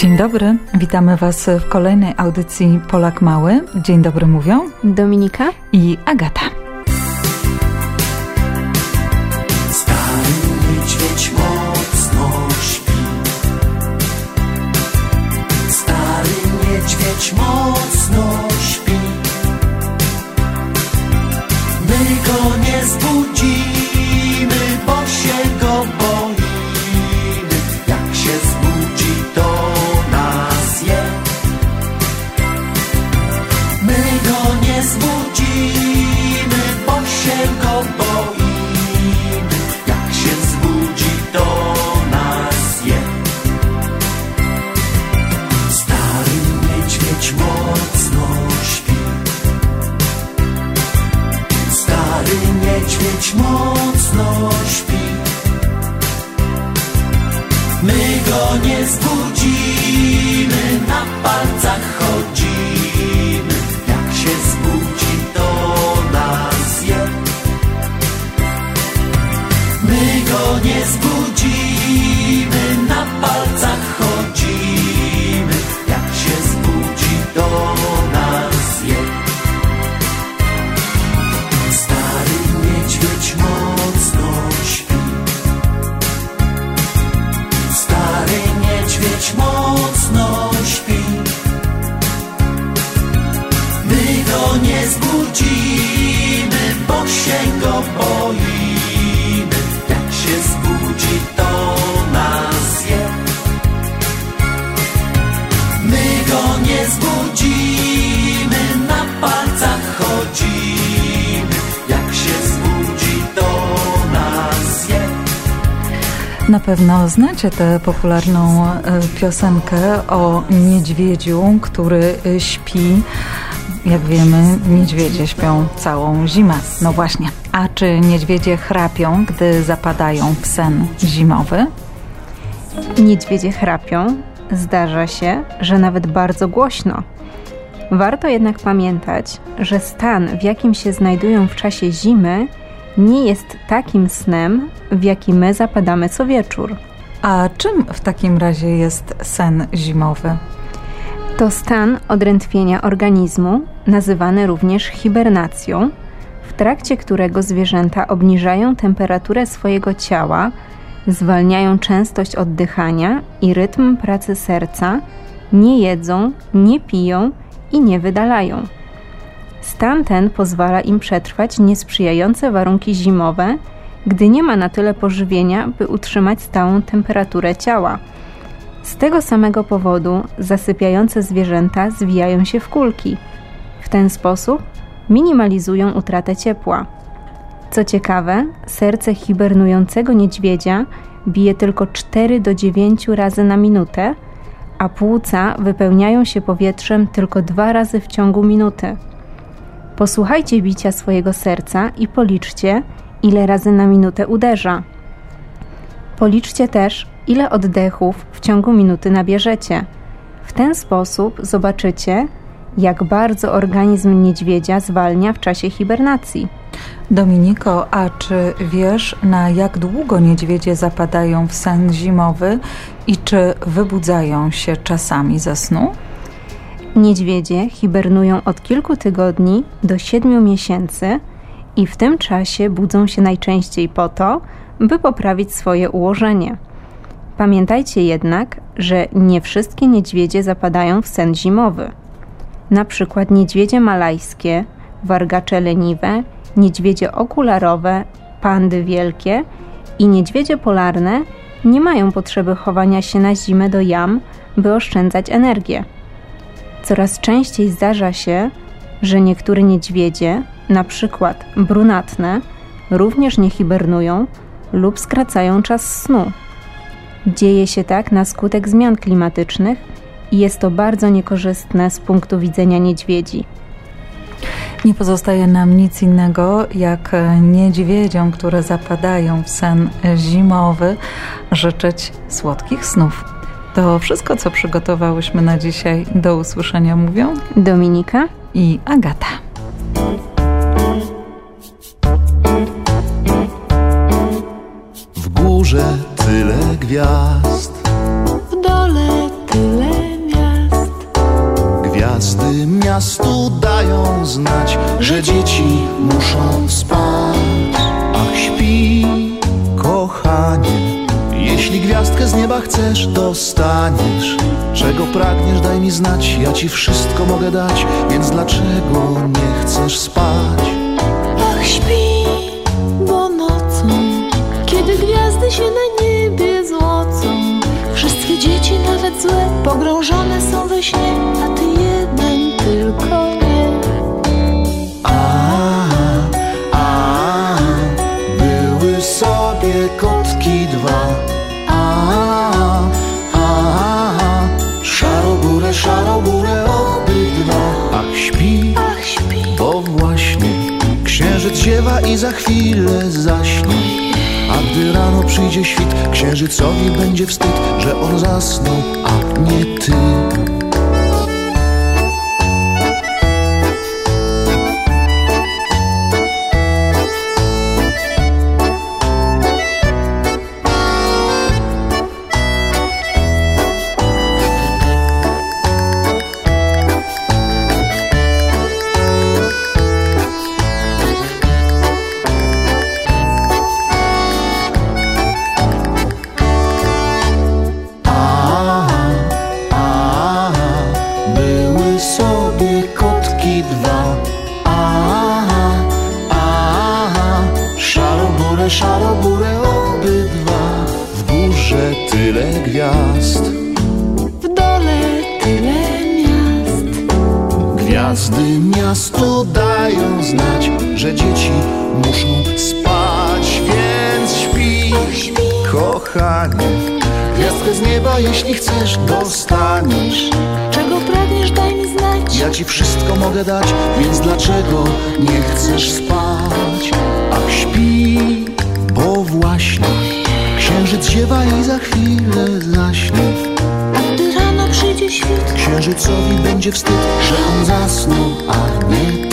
Dzień dobry, witamy Was w kolejnej audycji Polak Mały. Dzień dobry mówią Dominika i Agata. Stary niedźwiedź mocno śpi. Stary niedźwiedź mocno nie zbudzimy, na palcach chodzimy. Jak się zbudzi, to nas je. My go nie zbudzimy, Na pewno znacie tę popularną e, piosenkę o niedźwiedziu, który e, śpi. Jak wiemy, niedźwiedzie śpią całą zimę. No właśnie. A czy niedźwiedzie chrapią, gdy zapadają w sen zimowy? Niedźwiedzie chrapią. Zdarza się, że nawet bardzo głośno. Warto jednak pamiętać, że stan, w jakim się znajdują w czasie zimy, nie jest takim snem, w jaki my zapadamy co wieczór. A czym w takim razie jest sen zimowy? To stan odrętwienia organizmu, nazywany również hibernacją, w trakcie którego zwierzęta obniżają temperaturę swojego ciała, zwalniają częstość oddychania i rytm pracy serca, nie jedzą, nie piją i nie wydalają. Stan ten pozwala im przetrwać niesprzyjające warunki zimowe, gdy nie ma na tyle pożywienia, by utrzymać stałą temperaturę ciała. Z tego samego powodu zasypiające zwierzęta zwijają się w kulki. W ten sposób minimalizują utratę ciepła. Co ciekawe, serce hibernującego niedźwiedzia bije tylko 4 do 9 razy na minutę, a płuca wypełniają się powietrzem tylko dwa razy w ciągu minuty. Posłuchajcie bicia swojego serca i policzcie, ile razy na minutę uderza. Policzcie też, ile oddechów w ciągu minuty nabierzecie. W ten sposób zobaczycie, jak bardzo organizm niedźwiedzia zwalnia w czasie hibernacji. Dominiko, a czy wiesz, na jak długo niedźwiedzie zapadają w sen zimowy i czy wybudzają się czasami ze snu? Niedźwiedzie hibernują od kilku tygodni do siedmiu miesięcy i w tym czasie budzą się najczęściej po to, by poprawić swoje ułożenie. Pamiętajcie jednak, że nie wszystkie niedźwiedzie zapadają w sen zimowy. Na przykład niedźwiedzie malajskie, wargacze leniwe, niedźwiedzie okularowe, pandy wielkie i niedźwiedzie polarne nie mają potrzeby chowania się na zimę do jam, by oszczędzać energię. Coraz częściej zdarza się, że niektóre niedźwiedzie, na przykład brunatne, również nie hibernują lub skracają czas snu. Dzieje się tak na skutek zmian klimatycznych i jest to bardzo niekorzystne z punktu widzenia niedźwiedzi. Nie pozostaje nam nic innego, jak niedźwiedziom, które zapadają w sen zimowy, życzyć słodkich snów. To wszystko, co przygotowałyśmy na dzisiaj. Do usłyszenia mówią Dominika i Agata. W górze tyle gwiazd, w dole tyle miast. Gwiazdy miastu dają znać, że dzieci muszą spać. Z nieba chcesz, dostaniesz. Czego pragniesz, daj mi znać, ja ci wszystko mogę dać, więc dlaczego nie chcesz spać? Ach, śpi, bo nocą, kiedy gwiazdy się na niebie złocą, wszystkie dzieci, nawet złe, pogrążone są we śnie, a ty jeden tylko nie. A, a, były sobie kotki i za chwilę zaśnie. A gdy rano przyjdzie świt, księżycowi będzie wstyd, że on zasnął, a nie ty. Szarobure, szarobure obydwa. W górze tyle gwiazd, w dole tyle miast. gwiazdy miastu dają znać, że dzieci muszą spać, więc śpi, kochanie. Gwiazdkę z nieba, jeśli chcesz, dostaniesz. czego pragniesz, daj mi znać. Ja ci wszystko mogę dać, więc dlaczego nie chcesz spać? Ach, śpi, właśnie księżyc ziewa i za chwilę zaśnie. A gdy rano przyjdzie świt, Księżycowi będzie wstyd, że on zasnął, a nie.